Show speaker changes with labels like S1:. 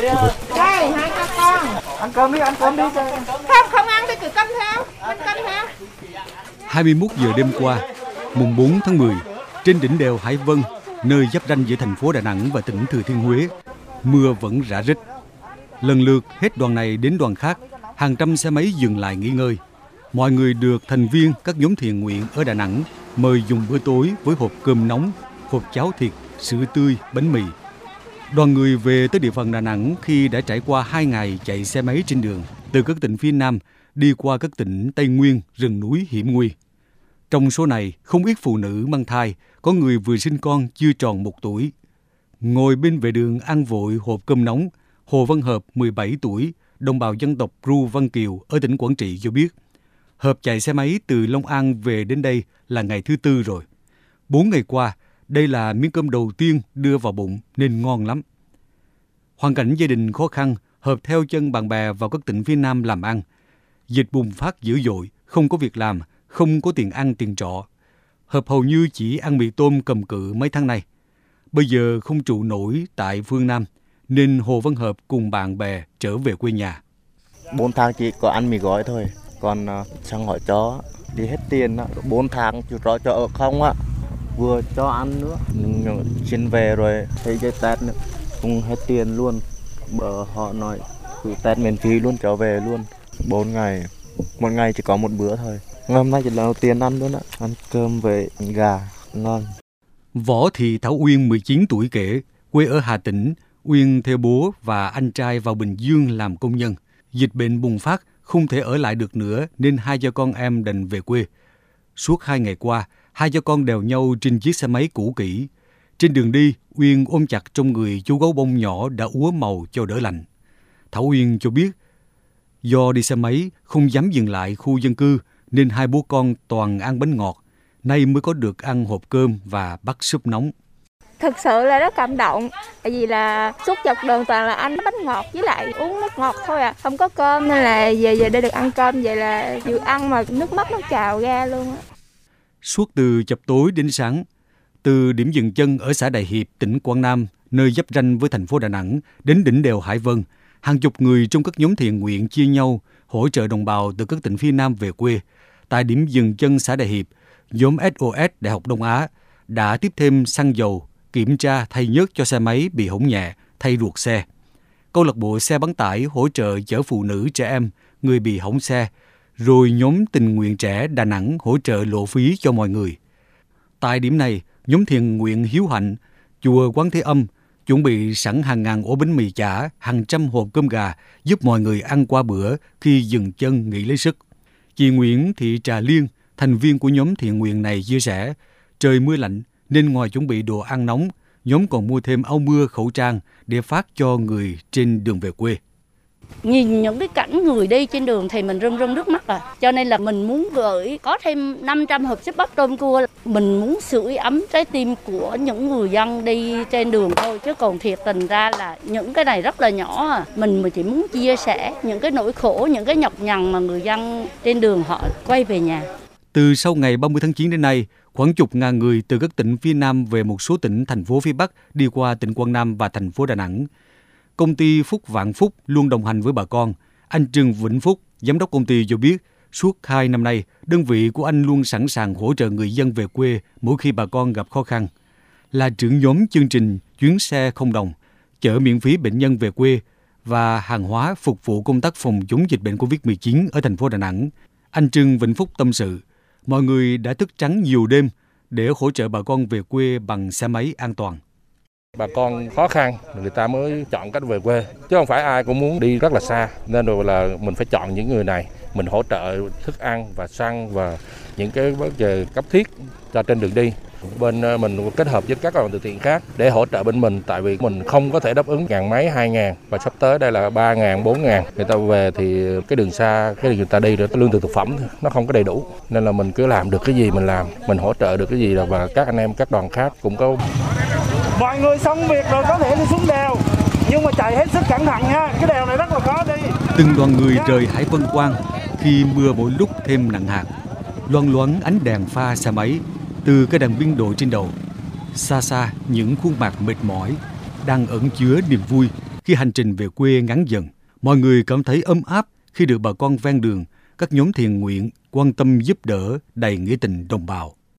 S1: Đây, hai cha con. Ăn cơm đi, ăn cơm đi. Không, không ăn thì cứ cơm theo. Mình cơm theo.
S2: 21 giờ đêm qua, mùng 4 tháng 10, trên đỉnh đèo Hải Vân, nơi giáp ranh giữa thành phố Đà Nẵng và tỉnh Thừa Thiên Huế, mưa vẫn rã rích. Lần lượt hết đoàn này đến đoàn khác, hàng trăm xe máy dừng lại nghỉ ngơi. Mọi người được thành viên các nhóm thiện nguyện ở Đà Nẵng mời dùng bữa tối với hộp cơm nóng, hộp cháo thịt, sữa tươi, bánh mì. Đoàn người về tới địa phận Đà Nẵng khi đã trải qua 2 ngày chạy xe máy trên đường từ các tỉnh phía Nam đi qua các tỉnh Tây Nguyên, rừng núi hiểm nguy. Trong số này, không ít phụ nữ mang thai, có người vừa sinh con chưa tròn một tuổi. Ngồi bên vệ đường ăn vội hộp cơm nóng, Hồ Văn Hợp, 17 tuổi, đồng bào dân tộc Ru Văn Kiều ở tỉnh Quảng Trị cho biết, Hợp chạy xe máy từ Long An về đến đây là ngày thứ tư rồi. Bốn ngày qua, đây là miếng cơm đầu tiên đưa vào bụng nên ngon lắm. Hoàn cảnh gia đình khó khăn, Hợp theo chân bạn bè vào các tỉnh phía Nam làm ăn. Dịch bùng phát dữ dội, không có việc làm, không có tiền ăn tiền trọ. Hợp hầu như chỉ ăn mì tôm cầm cự mấy tháng này. Bây giờ không trụ nổi tại phương Nam, nên Hồ Văn Hợp cùng bạn bè trở về quê nhà.
S3: 4 tháng chỉ có ăn mì gói thôi, còn ờ, sang hỏi chó đi hết tiền 4 tháng chú trọ cho ở không á, vừa cho ăn nữa, xin về rồi thấy dây tết nữa, cũng hết tiền luôn. Bờ họ nói cứ tết miễn phí luôn trở về luôn, 4 ngày, một ngày chỉ có một bữa thôi. Ngày hôm nay chỉ là đầu tiên ăn luôn á, ăn cơm với gà, ngon.
S2: Võ Thị Thảo Uyên 19 tuổi kể, quê ở Hà Tĩnh, Uyên theo bố và anh trai vào Bình Dương làm công nhân. Dịch bệnh bùng phát, không thể ở lại được nữa nên hai cha con em đành về quê. Suốt hai ngày qua, hai cha con đèo nhau trên chiếc xe máy cũ kỹ. Trên đường đi, Uyên ôm chặt trong người chú gấu bông nhỏ đã úa màu cho đỡ lạnh. Thảo Uyên cho biết, do đi xe máy không dám dừng lại khu dân cư nên hai bố con toàn ăn bánh ngọt, nay mới có được ăn hộp cơm và bắt súp nóng.
S4: Thực sự là rất cảm động, tại vì là suốt dọc đường toàn là ăn bánh ngọt với lại uống nước ngọt thôi à, không có cơm nên là về về đây được ăn cơm vậy là vừa ăn mà nước mắt nó trào ra luôn á.
S2: Suốt từ chập tối đến sáng, từ điểm dừng chân ở xã Đại Hiệp, tỉnh Quảng Nam, nơi giáp ranh với thành phố Đà Nẵng, đến đỉnh đèo Hải Vân, hàng chục người trong các nhóm thiện nguyện chia nhau hỗ trợ đồng bào từ các tỉnh phía Nam về quê. Tại điểm dừng chân xã Đại Hiệp, nhóm SOS Đại học Đông Á đã tiếp thêm xăng dầu, kiểm tra thay nhớt cho xe máy bị hỏng nhẹ, thay ruột xe. Câu lạc bộ xe bán tải hỗ trợ chở phụ nữ trẻ em, người bị hỏng xe, rồi nhóm tình nguyện trẻ Đà Nẵng hỗ trợ lộ phí cho mọi người. Tại điểm này, nhóm thiền nguyện Hiếu Hạnh, chùa Quán Thế Âm chuẩn bị sẵn hàng ngàn ổ bánh mì chả, hàng trăm hộp cơm gà giúp mọi người ăn qua bữa khi dừng chân nghỉ lấy sức. Chị Nguyễn Thị Trà Liên, thành viên của nhóm thiện nguyện này chia sẻ, trời mưa lạnh nên ngoài chuẩn bị đồ ăn nóng, nhóm còn mua thêm áo mưa, khẩu trang để phát cho người trên đường về quê.
S5: Nhìn những cái cảnh người đi trên đường thì mình rưng rưng nước mắt à. Cho nên là mình muốn gửi có thêm 500 hộp súp bắp tôm cua. Mình muốn sưởi ấm trái tim của những người dân đi trên đường thôi. Chứ còn thiệt tình ra là những cái này rất là nhỏ à. Mình mà chỉ muốn chia sẻ những cái nỗi khổ, những cái nhọc nhằn mà người dân trên đường họ quay về nhà.
S2: Từ sau ngày 30 tháng 9 đến nay, khoảng chục ngàn người từ các tỉnh phía Nam về một số tỉnh, thành phố phía Bắc đi qua tỉnh Quảng Nam và thành phố Đà Nẵng. Công ty Phúc Vạn Phúc luôn đồng hành với bà con. Anh Trương Vĩnh Phúc, giám đốc công ty cho biết, suốt hai năm nay, đơn vị của anh luôn sẵn sàng hỗ trợ người dân về quê mỗi khi bà con gặp khó khăn. Là trưởng nhóm chương trình chuyến xe không đồng, chở miễn phí bệnh nhân về quê và hàng hóa phục vụ công tác phòng chống dịch bệnh COVID-19 ở thành phố Đà Nẵng. Anh Trương Vĩnh Phúc tâm sự, mọi người đã thức trắng nhiều đêm để hỗ trợ bà con về quê bằng xe máy an toàn.
S6: Bà con khó khăn, người ta mới chọn cách về quê, chứ không phải ai cũng muốn đi rất là xa. Nên rồi là mình phải chọn những người này, mình hỗ trợ thức ăn và xăng và những cái vấn đề cấp thiết cho trên đường đi. Bên ờ, mình kết hợp với các đoàn từ thiện khác để hỗ trợ bên mình, tại vì mình không có thể đáp ứng ngàn mấy, hai ngàn, và sắp tới đây là ba ngàn, bốn ngàn. Người ta về thì cái đường xa, cái đường người ta đi rồi lương thực thực phẩm nó không có đầy đủ. Nên là mình cứ làm được cái gì mình làm, mình hỗ trợ được cái gì là và các anh em, các đoàn khác cũng có
S7: mọi người xong việc rồi có thể đi xuống đèo. Nhưng mà chạy hết sức cẩn thận nha cái đèo này rất là khó đi.
S2: Từng đoàn người rời Hải Vân Quan khi mưa mỗi lúc thêm nặng hạt. Loan loáng ánh đèn pha xe máy từ cái đèn biên độ trên đầu. Xa xa những khuôn mặt mệt mỏi đang ẩn chứa niềm vui khi hành trình về quê ngắn dần, mọi người cảm thấy ấm áp khi được bà con ven đường, các nhóm thiện nguyện quan tâm giúp đỡ đầy nghĩa tình đồng bào.